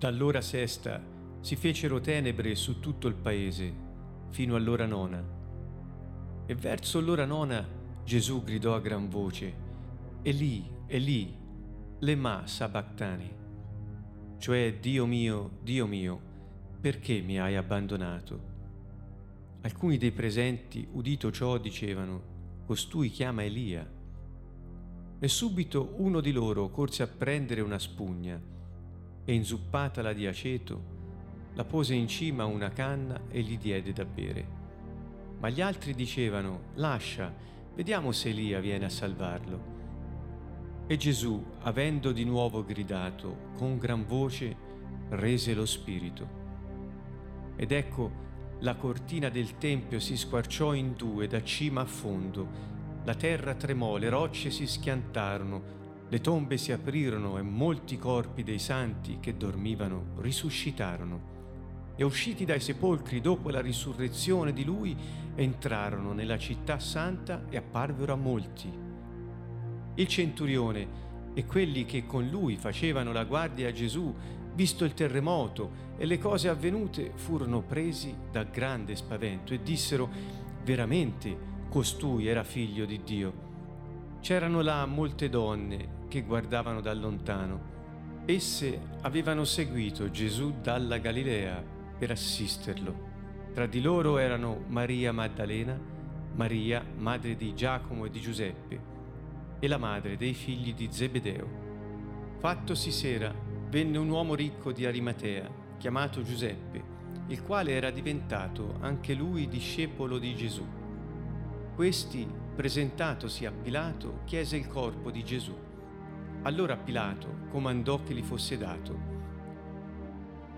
Dall'ora sesta si fecero tenebre su tutto il paese, fino all'ora nona. E verso l'ora nona Gesù gridò a gran voce, Eli, Eli, lema sabachthani, cioè Dio mio, Dio mio, perché mi hai abbandonato? Alcuni dei presenti, udito ciò, dicevano, costui chiama Elia. E subito uno di loro corse a prendere una spugna e inzuppatala di aceto, la pose in cima a una canna e gli diede da bere. Ma gli altri dicevano, lascia, vediamo se Elia viene a salvarlo. E Gesù, avendo di nuovo gridato con gran voce, rese lo spirito. Ed ecco, la cortina del tempio si squarciò in due da cima a fondo, la terra tremò, le rocce si schiantarono, le tombe si aprirono e molti corpi dei santi che dormivano risuscitarono. E usciti dai sepolcri dopo la risurrezione di lui, entrarono nella città santa e apparvero a molti. Il centurione e quelli che con lui facevano la guardia a Gesù, visto il terremoto e le cose avvenute, furono presi da grande spavento e dissero, veramente costui era figlio di Dio. C'erano là molte donne che guardavano da lontano. Esse avevano seguito Gesù dalla Galilea per assisterlo. Tra di loro erano Maria Maddalena, Maria, madre di Giacomo e di Giuseppe, e la madre dei figli di Zebedeo. Fattosi sera, venne un uomo ricco di Arimatea, chiamato Giuseppe, il quale era diventato anche lui discepolo di Gesù. Questi, presentatosi a Pilato, chiese il corpo di Gesù. Allora Pilato comandò che gli fosse dato.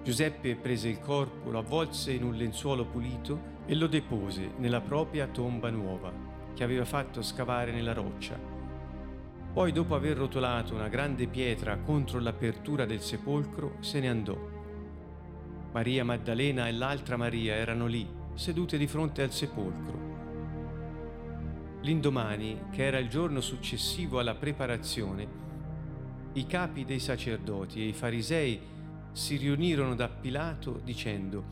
Giuseppe prese il corpo, lo avvolse in un lenzuolo pulito e lo depose nella propria tomba nuova, che aveva fatto scavare nella roccia. Poi, dopo aver rotolato una grande pietra contro l'apertura del sepolcro, se ne andò. Maria Maddalena e l'altra Maria erano lì, sedute di fronte al sepolcro. L'indomani, che era il giorno successivo alla preparazione, i capi dei sacerdoti e i farisei si riunirono da Pilato dicendo,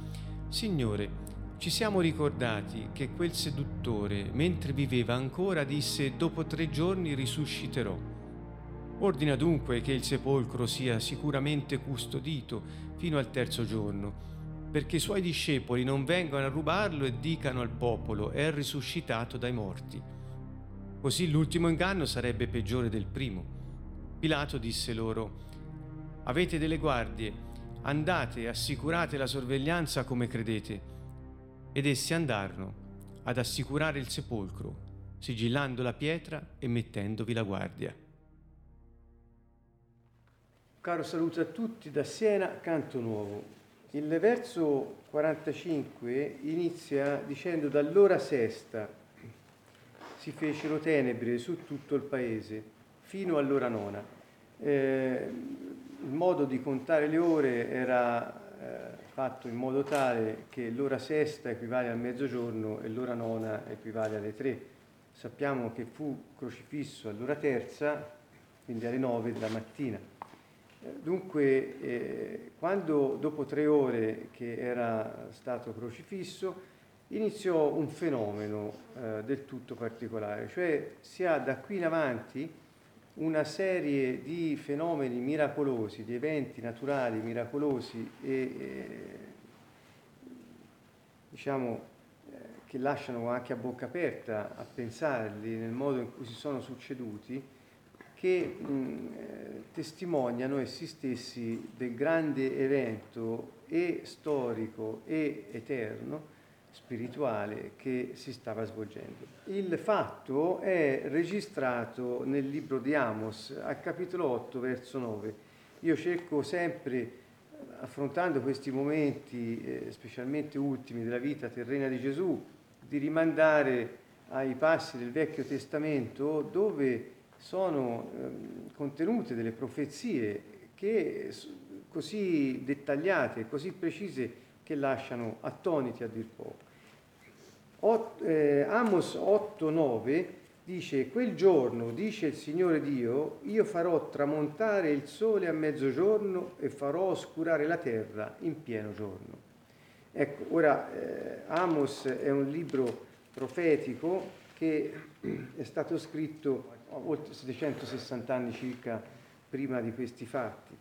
Signore, ci siamo ricordati che quel seduttore, mentre viveva ancora, disse, dopo tre giorni risusciterò. Ordina dunque che il sepolcro sia sicuramente custodito fino al terzo giorno, perché i suoi discepoli non vengano a rubarlo e dicano al popolo, è risuscitato dai morti. Così l'ultimo inganno sarebbe peggiore del primo. Pilato disse loro, avete delle guardie, andate e assicurate la sorveglianza come credete. Ed essi andarono ad assicurare il sepolcro, sigillando la pietra e mettendovi la guardia. Caro saluto a tutti da Siena, canto nuovo. Il verso 45 inizia dicendo dall'ora sesta si fecero tenebre su tutto il paese fino all'ora nona. Eh, il modo di contare le ore era eh, fatto in modo tale che l'ora sesta equivale al mezzogiorno e l'ora nona equivale alle tre. Sappiamo che fu crocifisso all'ora terza, quindi alle nove della mattina. Eh, dunque, eh, quando dopo tre ore che era stato crocifisso, iniziò un fenomeno eh, del tutto particolare, cioè si ha da qui in avanti una serie di fenomeni miracolosi, di eventi naturali miracolosi e eh, diciamo eh, che lasciano anche a bocca aperta a pensarli nel modo in cui si sono succeduti, che mh, eh, testimoniano essi stessi del grande evento e storico e eterno spirituale che si stava svolgendo. Il fatto è registrato nel libro di Amos, al capitolo 8, verso 9. Io cerco sempre, affrontando questi momenti, eh, specialmente ultimi della vita terrena di Gesù, di rimandare ai passi del Vecchio Testamento dove sono eh, contenute delle profezie che così dettagliate, così precise, che lasciano attoniti a dir poco. Ot, eh, Amos 8-9 dice, quel giorno, dice il Signore Dio, io farò tramontare il sole a mezzogiorno e farò oscurare la terra in pieno giorno. Ecco, ora eh, Amos è un libro profetico che è stato scritto oltre 760 anni circa prima di questi fatti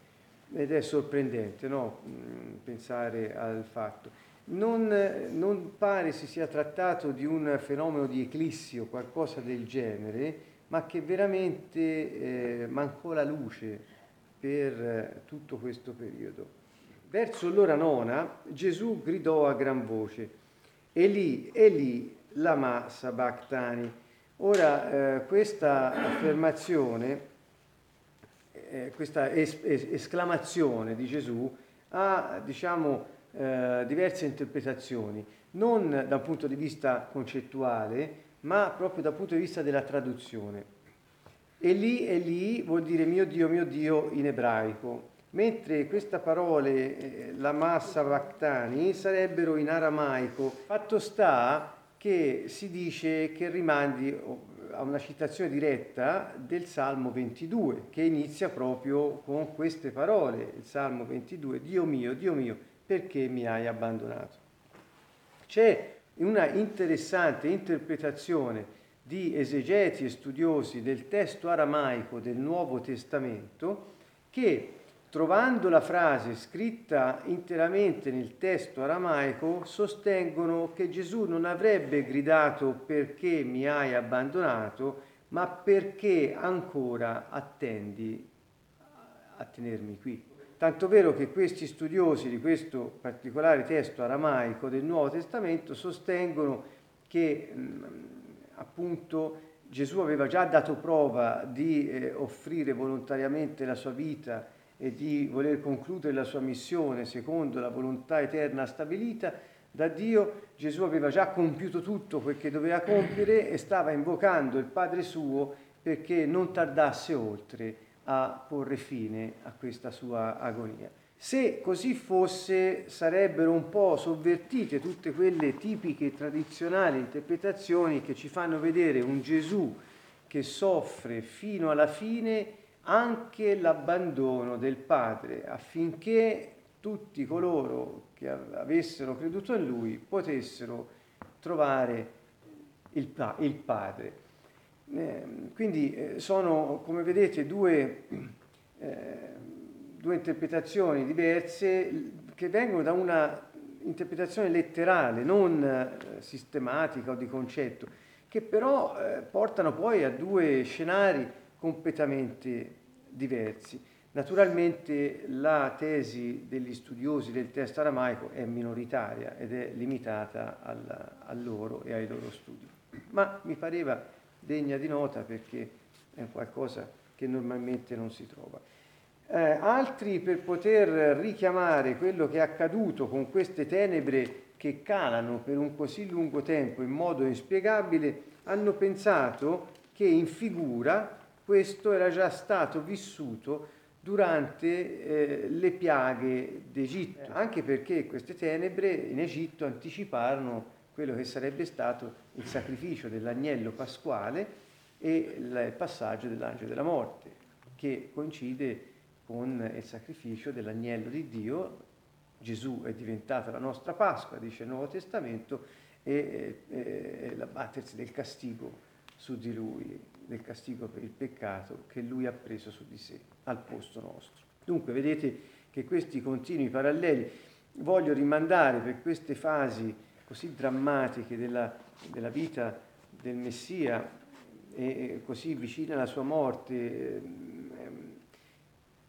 ed è sorprendente no? Mm, pensare al fatto. Non, non, pare si sia trattato di un fenomeno di eclissi o qualcosa del genere, ma che veramente eh, mancò la luce per eh, tutto questo periodo. Verso l'ora nona Gesù gridò a gran voce, Eli, Eli, lama sabachthani. Ora eh, questa affermazione, eh, questa es- es- esclamazione di Gesù ha, diciamo, eh, diverse interpretazioni, non da un punto di vista concettuale, ma proprio dal punto di vista della traduzione. Eli, Eli vuol dire mio Dio, mio Dio in ebraico mentre queste parole, eh, la massa vactani, sarebbero in aramaico. Fatto sta che si dice che rimandi a una citazione diretta del Salmo 22, che inizia proprio con queste parole, il Salmo 22, Dio mio, Dio mio, perché mi hai abbandonato? C'è una interessante interpretazione di esegeti e studiosi del testo aramaico del Nuovo Testamento che trovando la frase scritta interamente nel testo aramaico, sostengono che Gesù non avrebbe gridato perché mi hai abbandonato, ma perché ancora attendi a tenermi qui. Tanto vero che questi studiosi di questo particolare testo aramaico del Nuovo Testamento sostengono che mh, appunto Gesù aveva già dato prova di eh, offrire volontariamente la sua vita e di voler concludere la sua missione secondo la volontà eterna stabilita da Dio, Gesù aveva già compiuto tutto quel che doveva compiere e stava invocando il Padre suo perché non tardasse oltre a porre fine a questa sua agonia. Se così fosse, sarebbero un po' sovvertite tutte quelle tipiche tradizionali interpretazioni che ci fanno vedere un Gesù che soffre fino alla fine anche l'abbandono del Padre affinché tutti coloro che avessero creduto in Lui potessero trovare il, il Padre. Eh, quindi eh, sono, come vedete, due, eh, due interpretazioni diverse che vengono da una interpretazione letterale, non eh, sistematica o di concetto, che però eh, portano poi a due scenari completamente diversi. Naturalmente la tesi degli studiosi del testo aramaico è minoritaria ed è limitata al, a loro e ai loro studi, ma mi pareva degna di nota perché è qualcosa che normalmente non si trova. Eh, altri per poter richiamare quello che è accaduto con queste tenebre che calano per un così lungo tempo in modo inspiegabile, hanno pensato che in figura questo era già stato vissuto durante eh, le piaghe d'Egitto, anche perché queste tenebre in Egitto anticiparono quello che sarebbe stato il sacrificio dell'agnello pasquale e il passaggio dell'angelo della morte, che coincide con il sacrificio dell'agnello di Dio. Gesù è diventata la nostra Pasqua, dice il Nuovo Testamento, e, e, e l'abbattersi del castigo su di lui, del castigo per il peccato che lui ha preso su di sé, al posto nostro. Dunque vedete che questi continui paralleli voglio rimandare per queste fasi così drammatiche della, della vita del Messia e così vicine alla sua morte,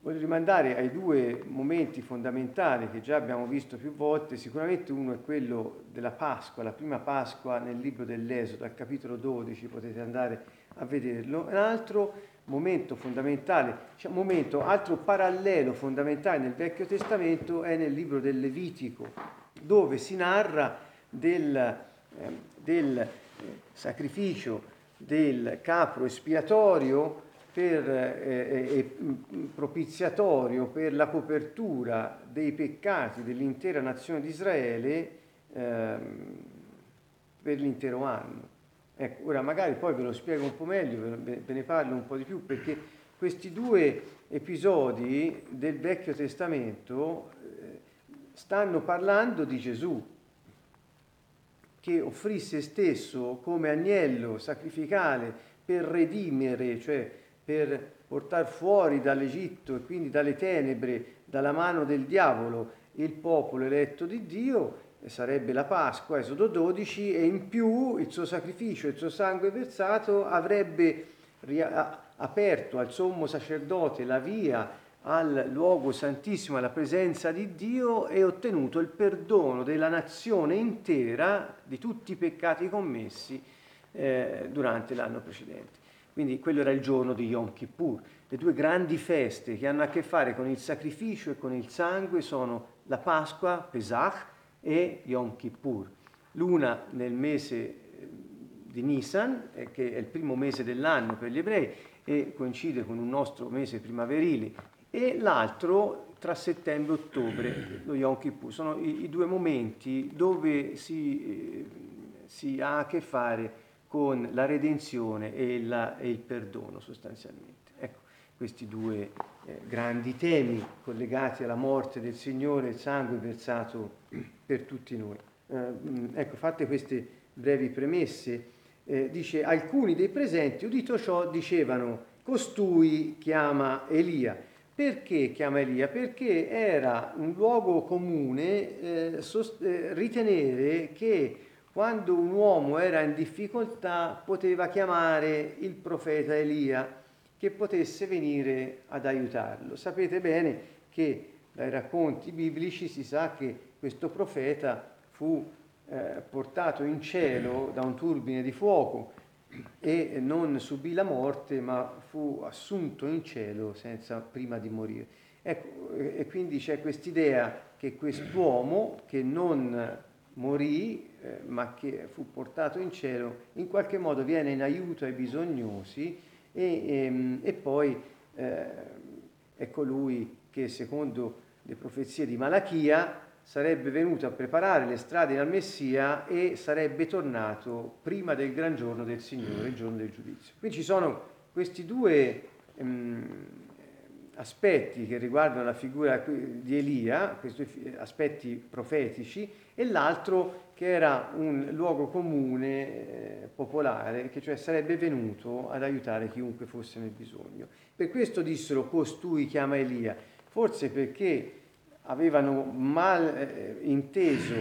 Voglio rimandare ai due momenti fondamentali che già abbiamo visto più volte, sicuramente uno è quello della Pasqua, la prima Pasqua nel libro dell'Esodo, al capitolo 12, potete andare a vederlo, un altro momento fondamentale, cioè momento, altro parallelo fondamentale nel Vecchio Testamento è nel libro del Levitico, dove si narra del, eh, del sacrificio del capro espiatorio per, eh, eh, propiziatorio per la copertura dei peccati dell'intera nazione di Israele eh, per l'intero anno. Ecco, ora magari poi ve lo spiego un po' meglio, ve ne parlo un po' di più, perché questi due episodi del Vecchio Testamento eh, stanno parlando di Gesù, che offrì se stesso come agnello sacrificale per redimere, cioè per portare fuori dall'Egitto e quindi dalle tenebre, dalla mano del diavolo, il popolo eletto di Dio, sarebbe la Pasqua, Esodo 12, e in più il suo sacrificio, il suo sangue versato avrebbe aperto al sommo sacerdote la via al luogo santissimo, alla presenza di Dio e ottenuto il perdono della nazione intera di tutti i peccati commessi eh, durante l'anno precedente. Quindi quello era il giorno di Yom Kippur. Le due grandi feste che hanno a che fare con il sacrificio e con il sangue sono la Pasqua, Pesach, e Yom Kippur. L'una nel mese eh, di Nisan, eh, che è il primo mese dell'anno per gli ebrei e coincide con un nostro mese primaverile, e l'altro tra settembre e ottobre, lo Yom Kippur. Sono i, i due momenti dove si, eh, si, ha a che fare con la redenzione e, la, e il perdono sostanzialmente. Ecco, questi due grandi temi collegati alla morte del Signore, il sangue versato per tutti noi. Eh, ecco, fatte queste brevi premesse, eh, dice alcuni dei presenti, udito ciò, dicevano costui chiama Elia. Perché chiama Elia? Perché era un luogo comune eh, sost- eh, ritenere che quando un uomo era in difficoltà poteva chiamare il profeta Elia che potesse venire ad aiutarlo. Sapete bene che dai racconti biblici si sa che questo profeta fu eh, portato in cielo da un turbine di fuoco e non subì la morte, ma fu assunto in cielo senza prima di morire. Ecco, e quindi c'è quest'idea che quest'uomo che non morì, eh, ma che fu portato in cielo, in qualche modo viene in aiuto ai bisognosi e, e, ehm, e poi eh, è colui che secondo le profezie di Malachia sarebbe venuto a preparare le strade al Messia e sarebbe tornato prima del gran giorno del Signore, il giorno del giudizio. Qui ci sono questi due ehm, aspetti che riguardano la figura di Elia, questi aspetti profetici, e l'altro che era un luogo comune, eh, popolare, che cioè sarebbe venuto ad aiutare chiunque fosse nel bisogno. Per questo dissero costui chiama Elia, forse perché avevano mal eh, inteso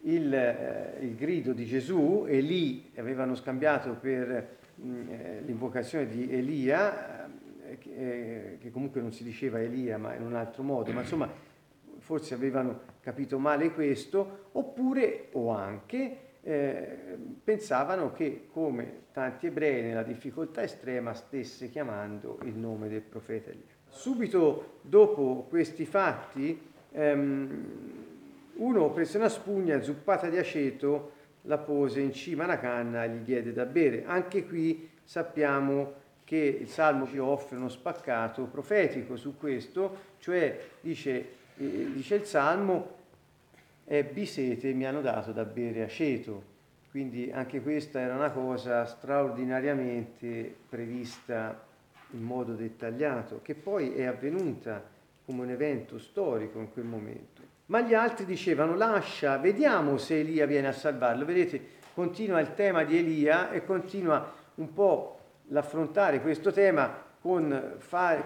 il, eh, il, grido di Gesù e lì avevano scambiato per mm, eh, l'invocazione di Elia, che, che comunque non si diceva Elia ma in un altro modo, ma insomma forse avevano capito male questo, oppure o anche eh, pensavano che come tanti ebrei nella difficoltà estrema stesse chiamando il nome del profeta Elia. Subito dopo questi fatti, ehm, uno prese una spugna zuppata di aceto, la pose in cima alla canna e gli diede da bere. Anche qui sappiamo che il Salmo ci offre uno spaccato profetico su questo, cioè dice dice il Salmo, ebbi sete e mi hanno dato da bere aceto. Quindi anche questa era una cosa straordinariamente prevista in modo dettagliato, che poi è avvenuta come un evento storico in quel momento. Ma gli altri dicevano lascia, vediamo se Elia viene a salvarlo. Vedete, continua il tema di Elia e continua un po' l'affrontare questo tema con,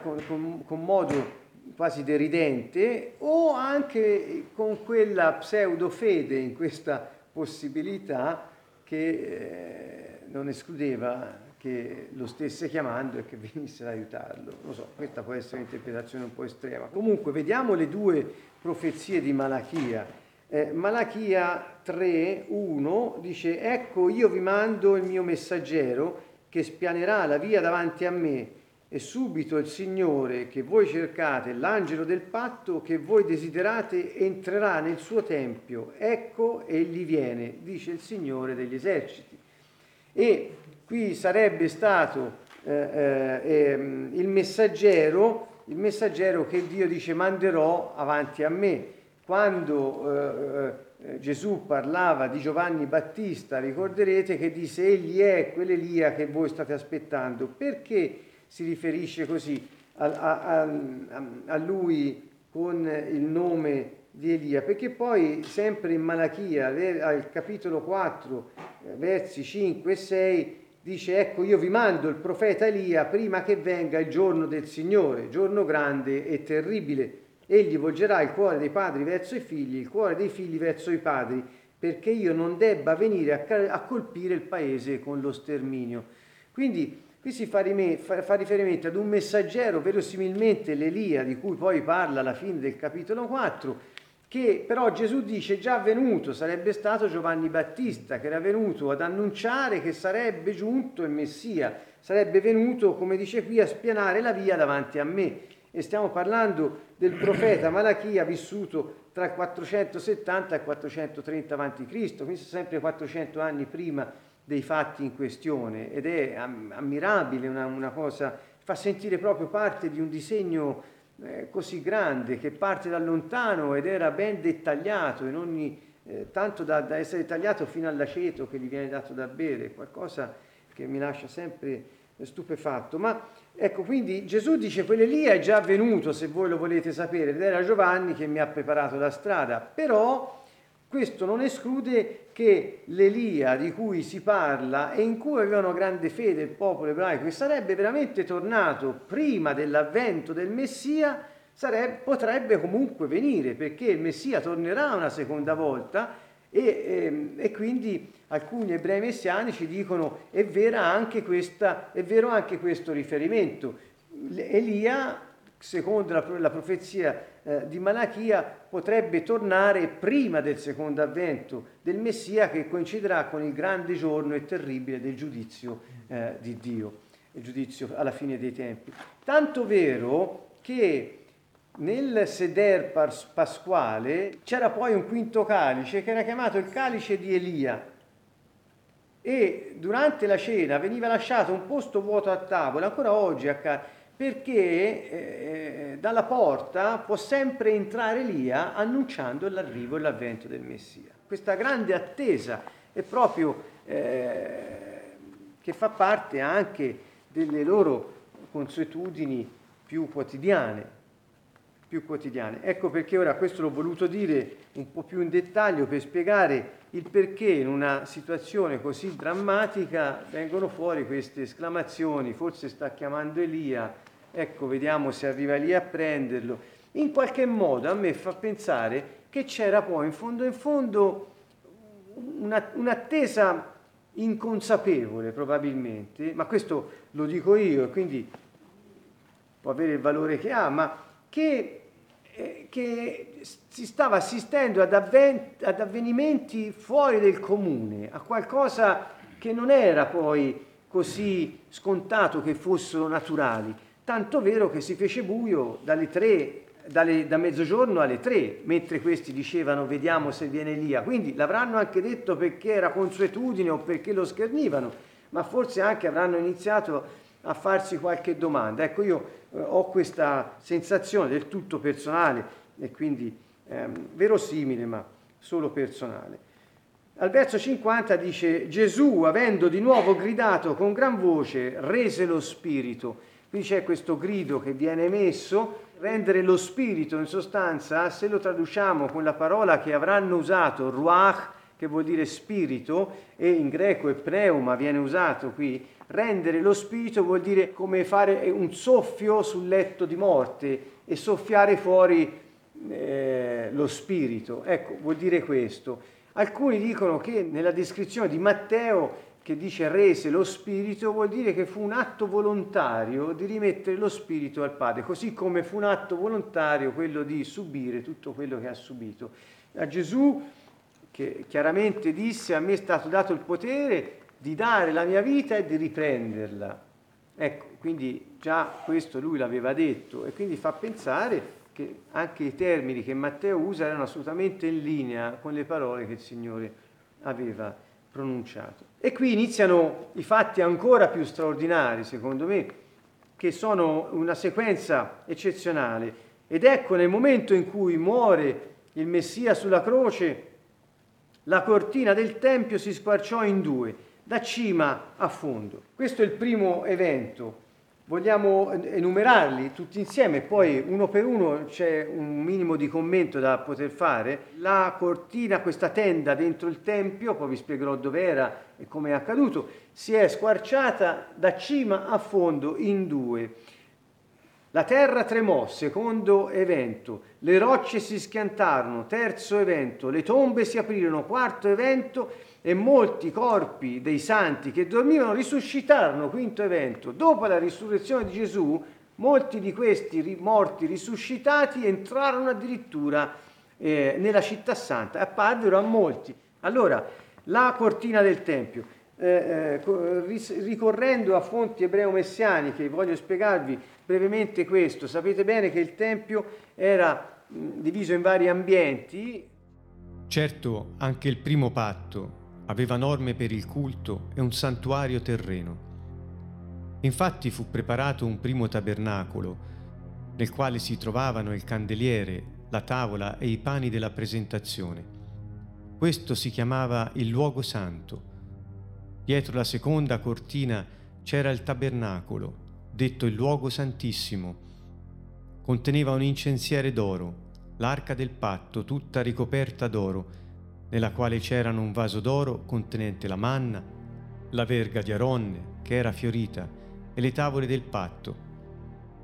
con, con, con modo quasi deridente o anche con quella pseudo fede in questa possibilità che eh, non escludeva che lo stesse chiamando e che venisse ad aiutarlo. Non so, questa può essere un'interpretazione un po' estrema. Comunque, vediamo le due profezie di Malachia. Eh, Malachia 3, 1 dice, ecco io vi mando il mio messaggero che spianerà la via davanti a me e subito il Signore che voi cercate, l'angelo del patto che voi desiderate, entrerà nel suo tempio. Ecco, egli viene, dice il Signore degli eserciti. E qui sarebbe stato eh, eh, ehm, il messaggero, il messaggero che Dio dice manderò avanti a me. Quando eh, eh, Gesù parlava di Giovanni Battista, ricorderete che disse egli è quell'Elia che voi state aspettando. Perché si riferisce così a, a, a, a lui con il nome di Elia? Perché poi sempre in Malachia, al capitolo 4, eh, versi 5 e 6, dice ecco io vi mando il profeta Elia prima che venga il giorno del Signore, giorno grande e terribile. Egli volgerà il cuore dei padri verso i figli, il cuore dei figli verso i padri, perché io non debba venire a, a colpire il paese con lo sterminio. Quindi qui si fa, rime, fa, fa riferimento ad un messaggero, verosimilmente l'Elia, di cui poi parla alla fine del capitolo 4, che però Gesù dice già venuto, sarebbe stato Giovanni Battista, che era venuto ad annunciare che sarebbe giunto il Messia, sarebbe venuto, come dice qui, a spianare la via davanti a me. E stiamo parlando del profeta Malachia vissuto tra il 470 e il 430 a.C., quindi sempre 400 anni prima dei fatti in questione ed è ammirabile, una, una cosa, fa sentire proprio parte di un disegno eh, così grande che parte da lontano ed era ben dettagliato, in ogni, eh, tanto da, da, essere tagliato fino all'aceto che gli viene dato da bere, qualcosa che mi lascia sempre stupefatto. Ma ecco, quindi Gesù dice quell'Elia è già avvenuto, se voi lo volete sapere, ed era Giovanni che mi ha preparato la strada, però questo non esclude che l'Elia di cui si parla e in cui avevano grande fede il popolo ebraico e sarebbe veramente tornato prima dell'avvento del Messia, sarebbe, potrebbe comunque venire perché il Messia tornerà una seconda volta e, e, ehm, e quindi alcuni ebrei messianici dicono è, questa, è vero anche questo riferimento. Elia, secondo la, la profezia eh, di Malachia potrebbe tornare prima del secondo avvento del Messia che coinciderà con il grande giorno e terribile del giudizio eh, di Dio, il giudizio alla fine dei tempi. Tanto vero che nel seder pasquale c'era poi un quinto calice che era chiamato il calice di Elia e durante la cena veniva lasciato un posto vuoto a tavola, ancora oggi accade perché eh, eh, dalla porta può sempre entrare Elia annunciando l'arrivo e l'avvento del Messia. Questa grande attesa è proprio eh, che fa parte anche delle loro consuetudini più quotidiane, più quotidiane. Ecco perché ora questo l'ho voluto dire un po' più in dettaglio per spiegare il perché in una situazione così drammatica vengono fuori queste esclamazioni, forse sta chiamando Elia, ecco vediamo se arriva lì a prenderlo, in qualche modo a me fa pensare che c'era poi in fondo in fondo una, un'attesa inconsapevole probabilmente, ma questo lo dico io e quindi può avere il valore che ha, ma che, che si stava assistendo ad, avven- ad avvenimenti fuori del comune, a qualcosa che non era poi così scontato che fossero naturali tanto vero che si fece buio dalle tre, dalle, da mezzogiorno alle tre, mentre questi dicevano vediamo se viene Elia. Quindi l'avranno anche detto perché era consuetudine o perché lo schernivano, ma forse anche avranno iniziato a farsi qualche domanda. Ecco, io eh, ho questa sensazione del tutto personale e quindi ehm, verosimile, ma solo personale. Al verso 50 dice Gesù, avendo di nuovo gridato con gran voce, rese lo spirito Qui c'è questo grido che viene emesso, rendere lo spirito in sostanza, se lo traduciamo con la parola che avranno usato, ruach, che vuol dire spirito, e in greco è pneuma, viene usato qui, rendere lo spirito vuol dire come fare un soffio sul letto di morte e soffiare fuori eh, lo spirito. Ecco, vuol dire questo. Alcuni dicono che nella descrizione di Matteo che dice rese lo spirito vuol dire che fu un atto volontario di rimettere lo spirito al Padre, così come fu un atto volontario quello di subire tutto quello che ha subito. A Gesù che chiaramente disse a me è stato dato il potere di dare la mia vita e di riprenderla. Ecco, quindi già questo lui l'aveva detto e quindi fa pensare che anche i termini che Matteo usa erano assolutamente in linea con le parole che il Signore aveva pronunciato. E qui iniziano i fatti ancora più straordinari, secondo me, che sono una sequenza eccezionale. Ed ecco nel momento in cui muore il Messia sulla croce, La cortina del Tempio si squarciò in due, da cima a fondo. Questo è il primo evento Vogliamo enumerarli tutti insieme, poi uno per uno c'è un minimo di commento da poter fare. La cortina, questa tenda dentro il tempio, poi vi spiegherò dove era e come è accaduto, si è squarciata da cima a fondo in due. La terra tremò, secondo evento, le rocce si schiantarono, terzo evento, le tombe si aprirono, quarto evento, e molti corpi dei santi che dormivano risuscitarono, quinto evento. Dopo la risurrezione di Gesù, molti di questi morti risuscitati entrarono addirittura eh, nella città santa, apparvero a molti. Allora, la cortina del Tempio. Eh, eh, ricorrendo a fonti ebreo-messianiche, voglio spiegarvi brevemente questo. Sapete bene che il Tempio era mh, diviso in vari ambienti. Certo, anche il primo patto aveva norme per il culto e un santuario terreno. Infatti fu preparato un primo tabernacolo, nel quale si trovavano il candeliere, la tavola e i pani della presentazione. Questo si chiamava il luogo santo. Dietro la seconda cortina c'era il tabernacolo, detto il luogo santissimo. Conteneva un incensiere d'oro, l'arca del patto tutta ricoperta d'oro, nella quale c'erano un vaso d'oro contenente la manna, la verga di Aronne, che era fiorita, e le tavole del patto.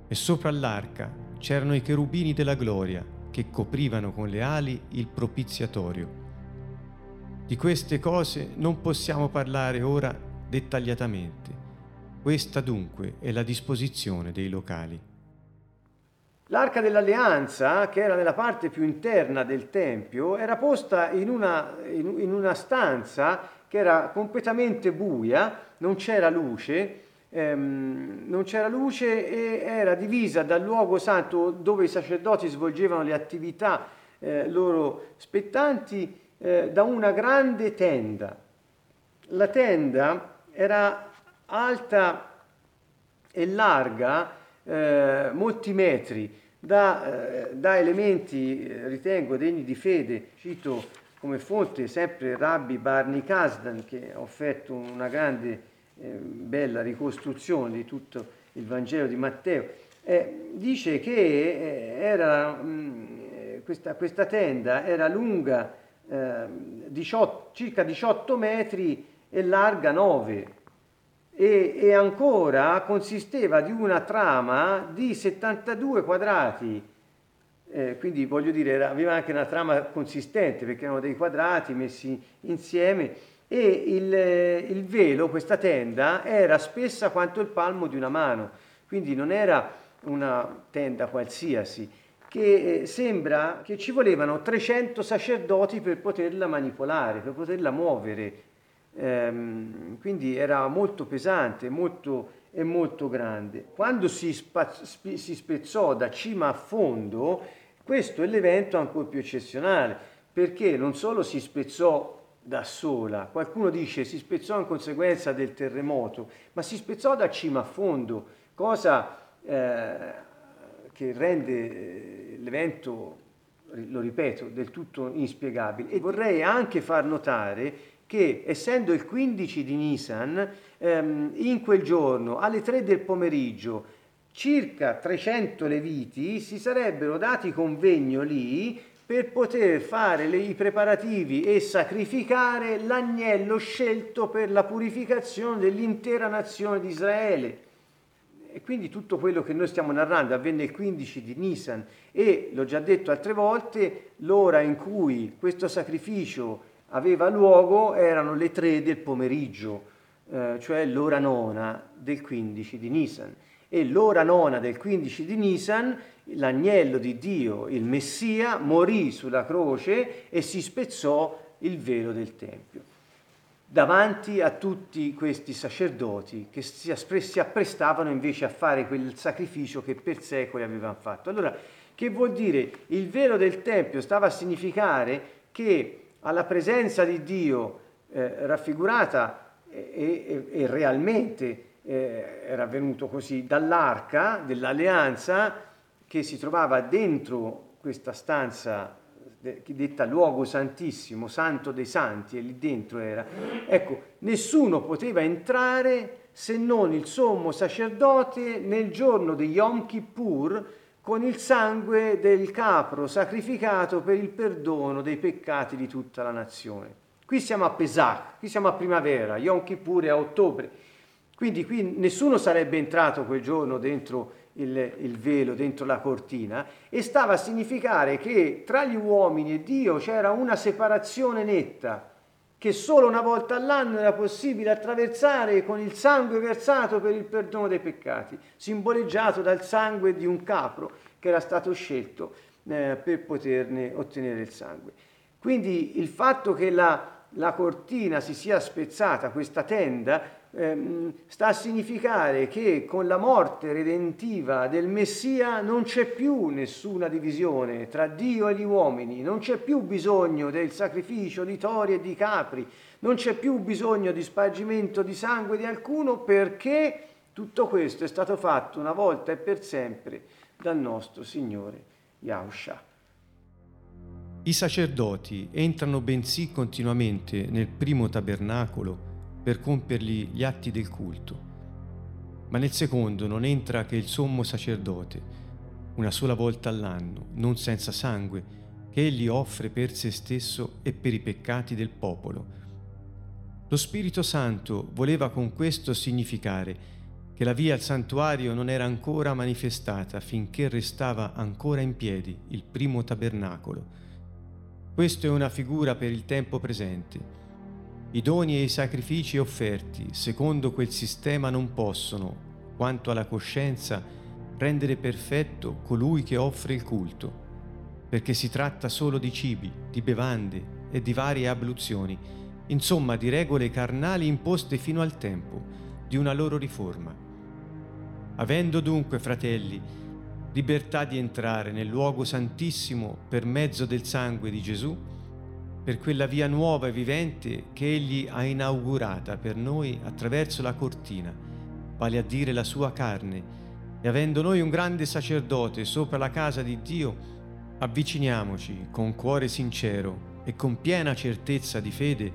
E sopra l'arca c'erano i cherubini della gloria, che coprivano con le ali il propiziatorio. Di queste cose non possiamo parlare ora dettagliatamente. Questa dunque è la disposizione dei locali. L'arca dell'alleanza, che era nella parte più interna del Tempio, era posta in una, in una stanza che era completamente buia, non c'era luce, ehm, non c'era luce e era divisa dal luogo santo dove i sacerdoti svolgevano le attività eh, loro spettanti eh, da una grande tenda. La tenda era alta e larga eh, molti metri da, eh, da elementi, eh, ritengo, degni di fede. Cito come fonte sempre Rabbi Barni Kasdan che ha offerto una grande, eh, bella ricostruzione di tutto il Vangelo di Matteo. Dice che eh, era, mh, mm, questa, questa, tenda era lunga 18, circa 18 metri e larga 9 e, e, ancora consisteva di una trama di 72 quadrati, eh, quindi voglio dire aveva anche una trama consistente perché erano dei quadrati messi insieme. E il, il velo, questa tenda, era spessa quanto il palmo di una mano, quindi non era una tenda qualsiasi, che eh, sembra che ci volevano 300 sacerdoti per poterla manipolare, per poterla muovere, ehm, quindi era molto pesante molto, e molto grande. Quando si, spa, si spezzò da cima a fondo, questo è l'evento ancora più eccezionale, perché non solo si spezzò da sola, qualcuno dice si spezzò in conseguenza del terremoto, ma si spezzò da cima a fondo, cosa eh, che rende eh, l'evento, lo ripeto, del tutto inspiegabile. E vorrei anche far notare che essendo il 15 di Nisan, ehm, in quel giorno alle 3 del pomeriggio circa 300 leviti si sarebbero dati convegno lì per poter fare le, i preparativi e sacrificare l'agnello scelto per la purificazione dell'intera nazione di Israele. E quindi tutto quello che noi stiamo narrando avvenne il 15 di Nisan e, l'ho già detto altre volte, l'ora in cui questo sacrificio aveva luogo erano le tre del pomeriggio, eh, cioè l'ora nona del 15 di Nisan. E l'ora nona del 15 di Nisan, l'agnello di Dio, il Messia, morì sulla croce e si spezzò il velo del Tempio davanti a tutti questi sacerdoti che si, si apprestavano invece a fare quel sacrificio che per secoli avevano fatto. Allora, che vuol dire? Il velo del Tempio stava a significare che alla presenza di Dio eh, raffigurata e, e, e realmente eh, era avvenuto così dall'arca dell'alleanza che si trovava dentro questa stanza detta luogo santissimo, santo dei santi, e lì dentro era, ecco, nessuno poteva entrare se non il sommo sacerdote nel giorno di Yom Kippur con il sangue del capro sacrificato per il perdono dei peccati di tutta la nazione. Qui siamo a Pesach, qui siamo a primavera, Yom Kippur è a ottobre, quindi qui nessuno sarebbe entrato quel giorno dentro il, il, velo, dentro la cortina, e stava a significare che tra gli uomini e Dio c'era una separazione netta, che solo una volta all'anno era possibile attraversare con il sangue versato per il perdono dei peccati, simboleggiato dal sangue di un capro che era stato scelto eh, per poterne ottenere il sangue. Quindi il fatto che la, la cortina si sia spezzata, questa tenda, ehm, sta a significare che con la morte redentiva del Messia non c'è più nessuna divisione tra Dio e gli uomini, non c'è più bisogno del sacrificio di tori e di capri, non c'è più bisogno di spargimento di sangue di alcuno perché tutto questo è stato fatto una volta e per sempre dal nostro Signore Yahusha. I sacerdoti entrano bensì continuamente nel primo tabernacolo per compiergli gli atti del culto. Ma nel secondo non entra che il sommo sacerdote, una sola volta all'anno, non senza sangue, che egli offre per se stesso e per i peccati del popolo. Lo Spirito Santo voleva con questo significare che la via al santuario non era ancora manifestata finché restava ancora in piedi il primo tabernacolo. Questo è una figura per il tempo presente i doni e i sacrifici offerti secondo quel sistema non possono, quanto alla coscienza, rendere perfetto colui che offre il culto, perché si tratta solo di cibi, di bevande e di varie abluzioni, insomma di regole carnali imposte fino al tempo di una loro riforma. Avendo dunque, fratelli, libertà di entrare nel luogo santissimo per mezzo del sangue di Gesù, per quella via nuova e vivente che Egli ha inaugurata per noi attraverso la cortina, vale a dire la sua carne, e avendo noi un grande sacerdote sopra la casa di Dio, avviciniamoci con cuore sincero e con piena certezza di fede,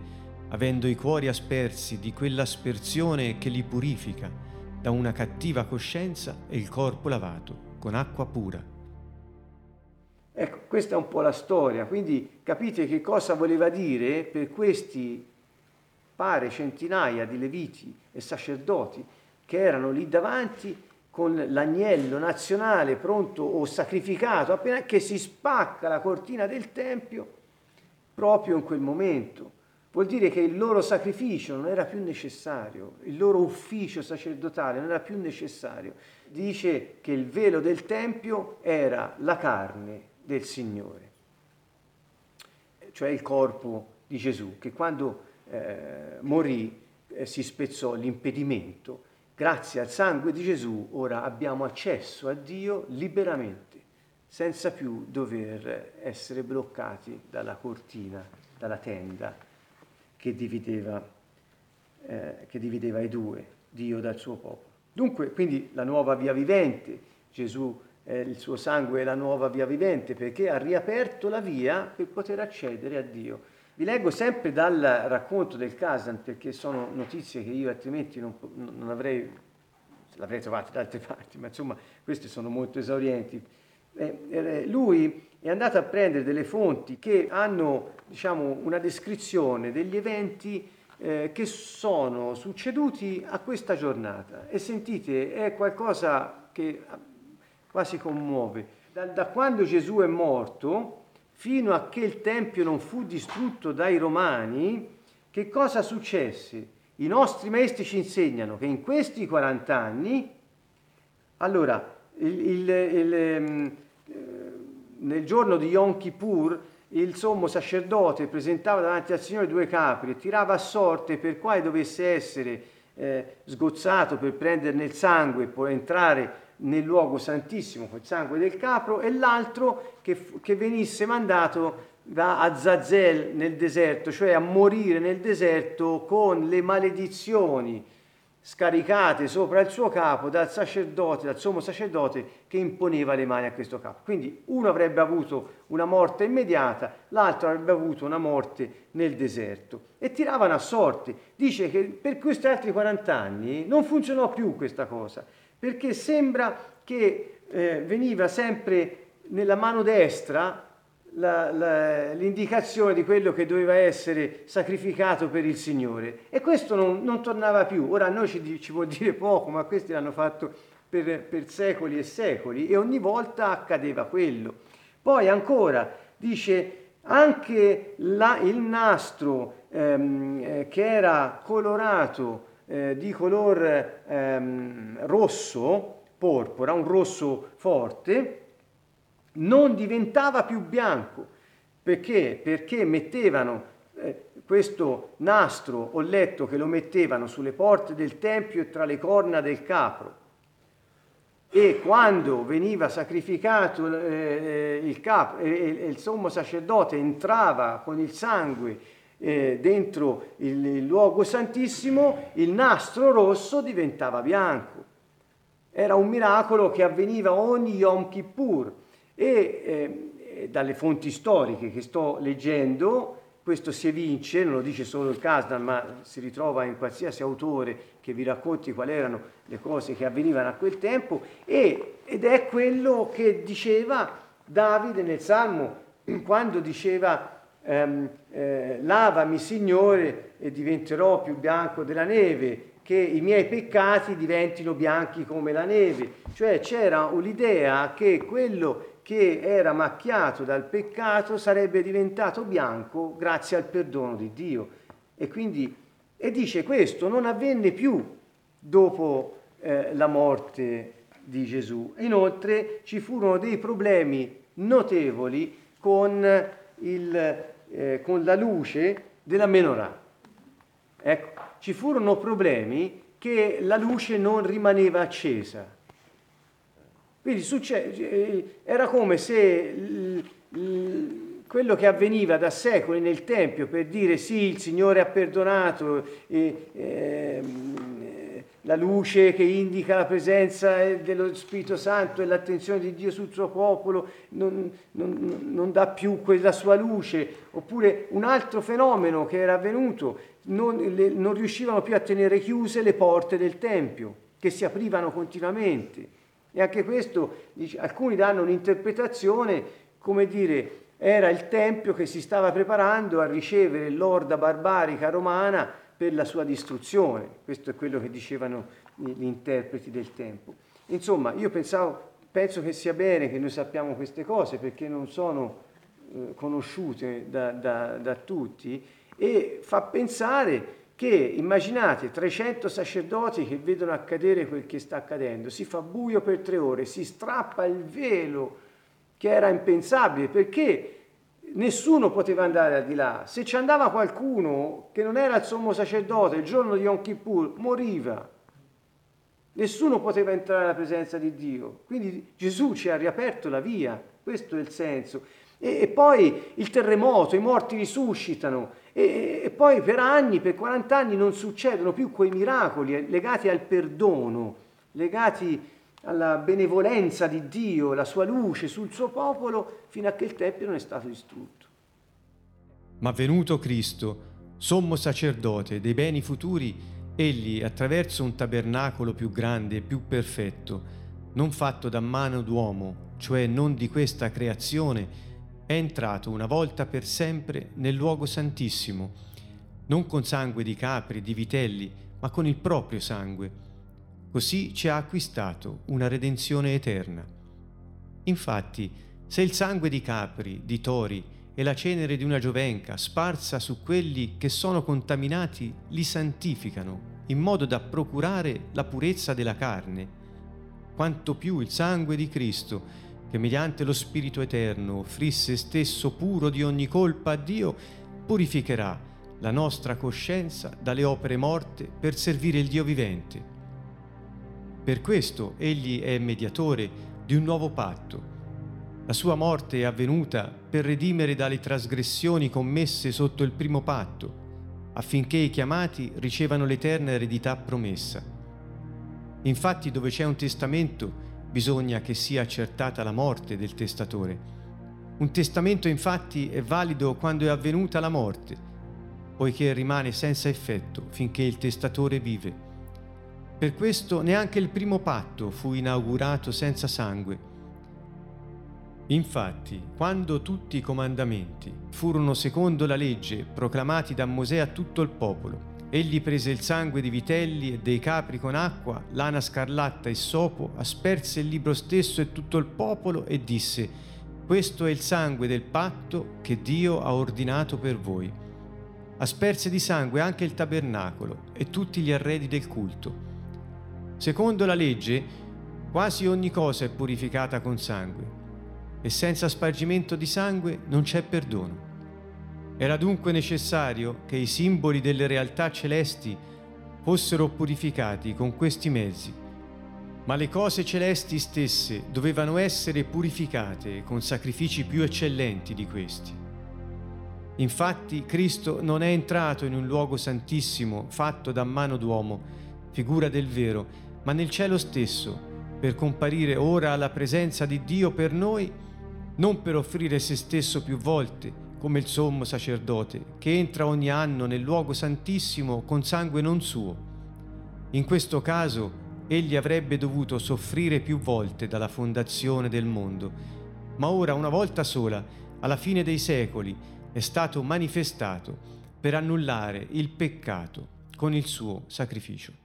avendo i cuori aspersi di quell'aspersione che li purifica da una cattiva coscienza e il corpo lavato con acqua pura. Ecco, questa è un po' la storia, quindi capite che cosa voleva dire per questi pare centinaia di leviti e sacerdoti che erano lì davanti con l'agnello nazionale pronto o sacrificato, appena che si spacca la cortina del Tempio proprio in quel momento. Vuol dire che il loro sacrificio non era più necessario, il loro ufficio sacerdotale non era più necessario. Dice che il velo del Tempio era la carne del Signore, cioè il corpo di Gesù, che quando eh, morì eh, si spezzò l'impedimento. Grazie al sangue di Gesù ora abbiamo accesso a Dio liberamente, senza più dover essere bloccati dalla cortina, dalla tenda che divideva, eh, che divideva i due, Dio dal suo popolo. Dunque, quindi la nuova via vivente, Gesù eh, il suo sangue è la nuova via vivente, perché ha riaperto la via per poter accedere a Dio. Vi leggo sempre dal racconto del Kazan, perché sono notizie che io altrimenti non, non avrei, l'avrei trovate da altre parti, ma insomma queste sono molto esaurienti. Eh, eh, lui è andato a prendere delle fonti che hanno diciamo, una descrizione degli eventi eh, che sono succeduti a questa giornata e sentite, è qualcosa che quasi commuove. Da, da quando Gesù è morto fino a che il Tempio non fu distrutto dai Romani, che cosa successe? I nostri maestri ci insegnano che in questi 40 anni, allora, il, il, il, ehm, eh, nel giorno di Yom Kippur, il sommo sacerdote presentava davanti al Signore due capri e tirava a sorte per quale dovesse essere eh, sgozzato per prenderne il sangue e poi entrare nel luogo santissimo col sangue del capro e l'altro che, che venisse mandato da Azazel nel deserto, cioè a morire nel deserto con le maledizioni scaricate sopra il suo capo dal sacerdote, dal sommo sacerdote che imponeva le mani a questo capo. Quindi uno avrebbe avuto una morte immediata, l'altro avrebbe avuto una morte nel deserto e tiravano a sorte. Dice che per questi altri 40 anni non funzionò più questa cosa, perché sembra che eh, veniva sempre nella mano destra la, la, l'indicazione di quello che doveva essere sacrificato per il Signore e questo non, non tornava più. Ora a noi ci, ci, può dire poco, ma questi l'hanno fatto per, per secoli e secoli e ogni volta accadeva quello. Poi ancora dice anche la, il nastro ehm, eh, che era colorato eh, di color ehm, rosso, porpora, un rosso forte, non diventava più bianco. Perché? Perché mettevano eh, questo nastro o letto che lo mettevano sulle porte del Tempio e tra le corna del capro. E quando veniva sacrificato eh, eh il capo e eh, il sommo sacerdote entrava con il sangue eh, dentro il, il luogo santissimo, il nastro rosso diventava bianco. Era un miracolo che avveniva ogni Yom Kippur e eh, dalle fonti storiche che sto leggendo, questo si evince, non lo dice solo il Kasdan, ma si ritrova in qualsiasi autore che vi racconti quali erano le cose che avvenivano a quel tempo, e, ed è quello che diceva Davide nel Salmo, quando diceva ehm, eh, lavami Signore e diventerò più bianco della neve, che i miei peccati diventino bianchi come la neve. Cioè c'era l'idea che quello che era macchiato dal peccato sarebbe diventato bianco grazie al perdono di Dio. E quindi e dice questo non avvenne più dopo eh, la morte di Gesù. Inoltre ci furono dei problemi notevoli con, il, eh, con la luce della menorah. Ecco, ci furono problemi che la luce non rimaneva accesa. Quindi succe- era come se l- l- quello che avveniva da secoli nel Tempio per dire sì, il Signore ha perdonato, e, e, la luce che indica la presenza dello Spirito Santo e l'attenzione di Dio sul suo popolo non, non, non dà più quella sua luce, oppure un altro fenomeno che era avvenuto, non, le, non riuscivano più a tenere chiuse le porte del Tempio, che si aprivano continuamente. E anche questo, alcuni danno un'interpretazione, come dire, era il Tempio che si stava preparando a ricevere l'orda barbarica romana per la sua distruzione. Questo è quello che dicevano gli interpreti del tempo. Insomma, io pensavo, penso che sia bene che noi sappiamo queste cose perché non sono eh, conosciute da, da, da tutti e fa pensare che immaginate 300 sacerdoti che vedono accadere quel che sta accadendo, si fa buio per tre ore, si strappa il velo che era impensabile perché nessuno poteva andare al di là. Se ci andava qualcuno che non era il sommo sacerdote il giorno di Yom Kippur, moriva. Nessuno poteva entrare alla presenza di Dio. Quindi Gesù ci ha riaperto la via, questo è il senso. E, e poi il terremoto, i morti risuscitano, e, e, poi per anni, per 40 anni non succedono più quei miracoli legati al perdono, legati alla benevolenza di Dio, la sua luce sul suo popolo, fino a che il Tempio non è stato distrutto. Ma venuto Cristo, sommo sacerdote dei beni futuri, egli, attraverso un tabernacolo più grande e più perfetto, non fatto da mano d'uomo, cioè non di questa creazione, è entrato una volta per sempre nel luogo santissimo, non con sangue di capri di vitelli, ma con il proprio sangue. Così ci ha acquistato una redenzione eterna. Infatti, se il sangue di capri, di tori e la cenere di una giovenca sparsa su quelli che sono contaminati li santificano, in modo da procurare la purezza della carne, quanto più il sangue di Cristo, che mediante lo Spirito Eterno offrì se stesso puro di ogni colpa a Dio, purificherà la nostra coscienza dalle opere morte per servire il Dio vivente. Per questo egli è mediatore di un nuovo patto. La sua morte è avvenuta per redimere dalle trasgressioni commesse sotto il primo patto affinché i chiamati ricevano l'eterna eredità promessa. Infatti dove c'è un testamento bisogna che sia accertata la morte del testatore. Un testamento infatti è valido quando è avvenuta la morte, poiché rimane senza effetto finché il testatore vive. Per questo neanche il primo patto fu inaugurato senza sangue. Infatti, quando tutti i comandamenti furono secondo la legge proclamati da Mosè a tutto il popolo, egli prese il sangue di vitelli e dei capri con acqua, lana scarlatta e sopo, asperse il libro stesso e tutto il popolo e disse, questo è il sangue del patto che Dio ha ordinato per voi. Asperse di sangue anche il tabernacolo e tutti gli arredi del culto. Secondo la legge, quasi ogni cosa è purificata con sangue e senza spargimento di sangue non c'è perdono. Era dunque necessario che i simboli delle realtà celesti fossero purificati con questi mezzi, ma le cose celesti stesse dovevano essere purificate con sacrifici più eccellenti di questi. Infatti Cristo non è entrato in un luogo santissimo fatto da mano d'uomo, figura del vero, ma nel cielo stesso, per comparire ora alla presenza di Dio per noi non per offrire se stesso più volte, come il sommo sacerdote, che entra ogni anno nel luogo santissimo con sangue non suo. In questo caso egli avrebbe dovuto soffrire più volte dalla fondazione del mondo, ma ora una volta sola, alla fine dei secoli, è stato manifestato per annullare il peccato con il suo sacrificio.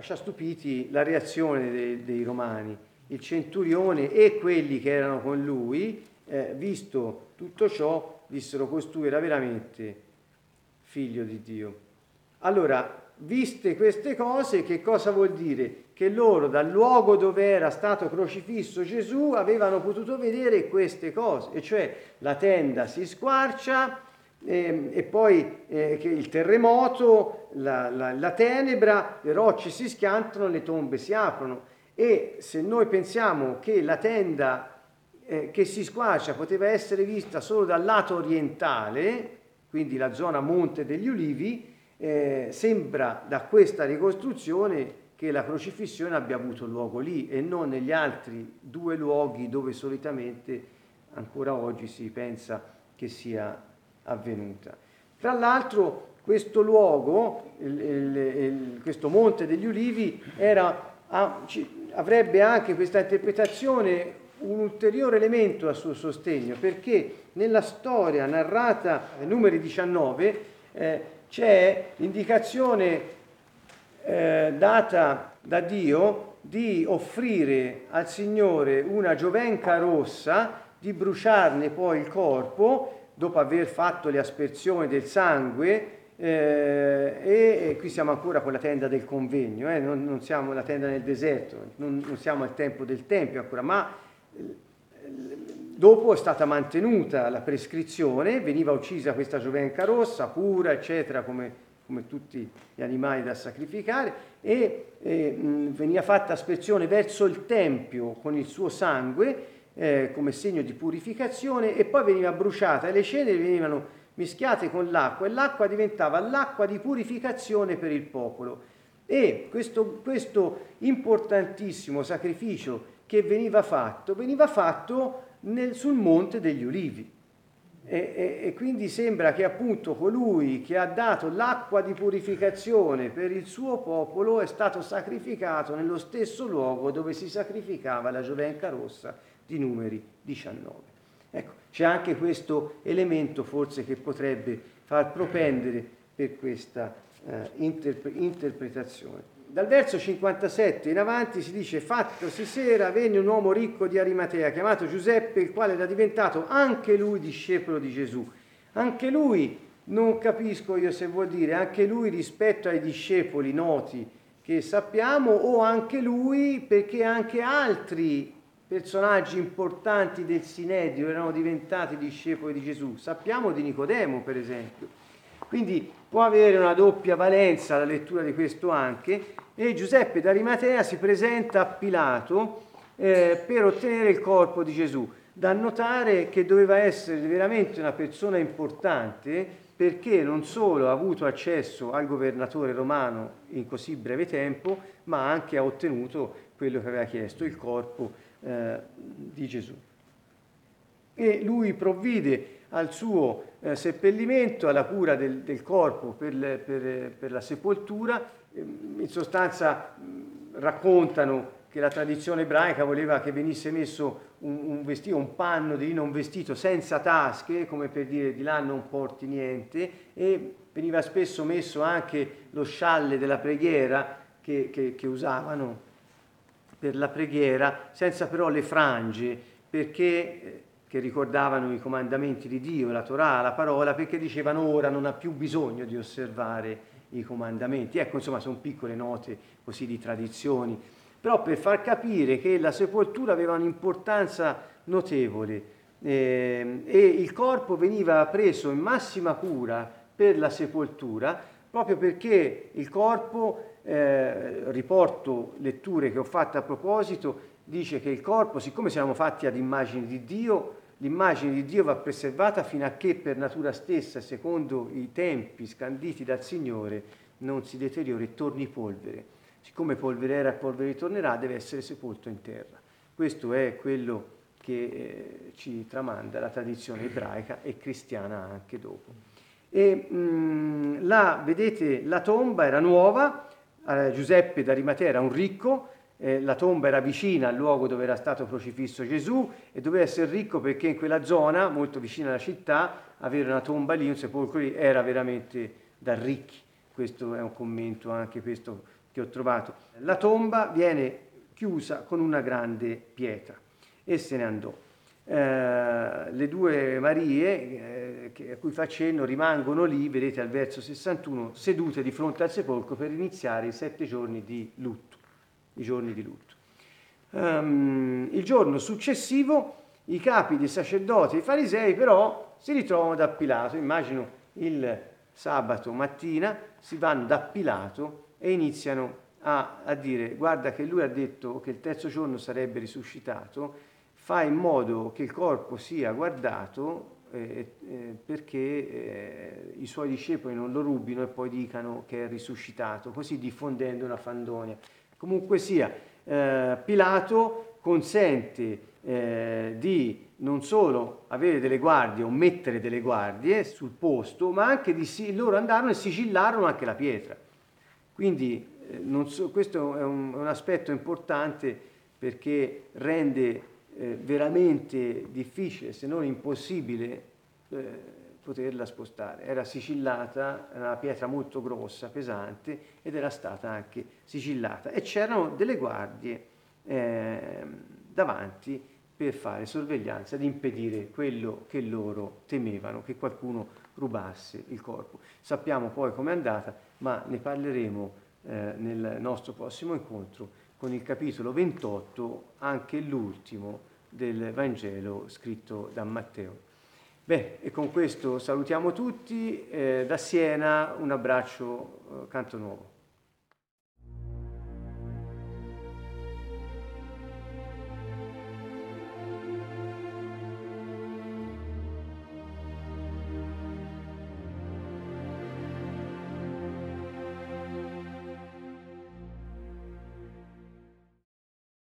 Lascia stupiti la reazione dei, dei romani il centurione e quelli che erano con lui, eh, visto tutto ciò, dissero costui era veramente figlio di Dio. Allora, viste queste cose, che cosa vuol dire? Che loro dal luogo dove era stato crocifisso Gesù avevano potuto vedere queste cose, e cioè la tenda si squarcia, eh, e poi eh, il terremoto, la, la, la, tenebra, le rocce si schiantano, le tombe si aprono. E se noi pensiamo che la tenda eh, che si squarcia poteva essere vista solo dal lato orientale, quindi la zona Monte degli Ulivi, eh, sembra da questa ricostruzione che la crocifissione abbia avuto luogo lì e non negli altri due luoghi dove solitamente ancora oggi si pensa che sia avvenuta. Tra l'altro questo luogo, il, il, il, questo Monte degli Ulivi, era, ah, ci, avrebbe anche questa interpretazione un ulteriore elemento a suo sostegno, perché nella storia narrata nei numeri 19 eh, c'è l'indicazione eh, data da Dio di offrire al Signore una giovenca rossa, di bruciarne poi il corpo, dopo aver fatto le aspersioni del sangue, eh, e, qui siamo ancora con la tenda del convegno, eh, non, non, siamo la tenda nel deserto, non, non, siamo al tempo del Tempio ancora, ma eh, dopo è stata mantenuta la prescrizione, veniva uccisa questa giovenca rossa, pura, eccetera, come, come tutti gli animali da sacrificare, e mh, veniva fatta aspersione verso il Tempio con il suo sangue eh, come segno di purificazione e poi veniva bruciata e le ceneri venivano mischiate con l'acqua e l'acqua diventava l'acqua di purificazione per il popolo. E questo, questo importantissimo sacrificio che veniva fatto, veniva fatto nel, sul monte degli ulivi. E, e, e, quindi sembra che appunto colui che ha dato l'acqua di purificazione per il suo popolo è stato sacrificato nello stesso luogo dove si sacrificava la giovenca rossa di numeri 19. Ecco, c'è anche questo elemento forse che potrebbe far propendere per questa eh, interpre- interpretazione. Dal verso 57 in avanti si dice fattosi sera venne un uomo ricco di Arimatea chiamato Giuseppe il quale era diventato anche lui discepolo di Gesù. Anche lui, non capisco io se vuol dire, anche lui rispetto ai discepoli noti che sappiamo o anche lui perché anche altri personaggi importanti del Sinedio erano diventati discepoli di Gesù. Sappiamo di Nicodemo, per esempio. Quindi può avere una doppia valenza la lettura di questo anche. E Giuseppe d'Arimatea si presenta a Pilato eh, per ottenere il corpo di Gesù. Da notare che doveva essere veramente una persona importante perché non solo ha avuto accesso al governatore romano in così breve tempo, ma anche ha ottenuto quello che aveva chiesto, il corpo eh, di Gesù. E lui provvide al suo eh, seppellimento, alla cura del, del corpo per, le, per, per, la sepoltura. In sostanza raccontano che la tradizione ebraica voleva che venisse messo un, un, vestito, un panno di lino, un vestito senza tasche, come per dire di là non porti niente, e veniva spesso messo anche lo scialle della preghiera che, che, che usavano per la preghiera, senza però le frange, perché eh, che ricordavano i comandamenti di Dio, la Torah, la parola, perché dicevano ora non ha più bisogno di osservare i comandamenti. Ecco, insomma, sono piccole note così di tradizioni però per far capire che la sepoltura aveva un'importanza notevole eh, e il corpo veniva preso in massima cura per la sepoltura proprio perché il corpo, eh, riporto letture che ho fatto a proposito, dice che il corpo, siccome siamo fatti ad immagine di Dio, l'immagine di Dio va preservata fino a che per natura stessa, secondo i tempi scanditi dal Signore, non si deteriori e torni polvere siccome polvere era polvere ritornerà, deve essere sepolto in terra. Questo è quello che eh, ci tramanda la tradizione ebraica e cristiana anche dopo. E mh, mm, là, vedete, la tomba era nuova, eh, Giuseppe d'Arimatea era un ricco, eh, la tomba era vicina al luogo dove era stato crocifisso Gesù e doveva essere ricco perché in quella zona, molto vicina alla città, avere una tomba lì, un sepolcro lì, era veramente da ricchi. Questo è un commento anche questo che ho trovato. La tomba viene chiusa con una grande pietra e se ne andò. Eh, le due Marie, eh, a cui fa cenno, rimangono lì, vedete al verso 61, sedute di fronte al sepolcro per iniziare i sette giorni di lutto. I giorni di lutto. Um, il giorno successivo i capi dei sacerdoti e i farisei però si ritrovano da Pilato, immagino il sabato mattina, si vanno da Pilato e iniziano a, a, dire guarda che lui ha detto che il terzo giorno sarebbe risuscitato, fa in modo che il corpo sia guardato eh, eh, perché eh, i suoi discepoli non lo rubino e poi dicano che è risuscitato, così diffondendo una fandonia. Comunque sia, eh, Pilato consente eh, di non solo avere delle guardie o mettere delle guardie sul posto, ma anche di loro andarono e sigillarono anche la pietra. Quindi eh, so, questo è un, un, aspetto importante perché rende eh, veramente difficile, se non impossibile, eh, poterla spostare. Era sigillata, era una pietra molto grossa, pesante ed era stata anche sigillata e c'erano delle guardie eh, davanti per fare sorveglianza ed impedire quello che loro temevano, che qualcuno rubasse il corpo. Sappiamo poi com'è andata, ma ne parleremo eh, nel nostro prossimo incontro con il capitolo 28, anche l'ultimo del Vangelo scritto da Matteo. Beh, e con questo salutiamo tutti, eh, da Siena un abbraccio, eh, Canto Nuovo.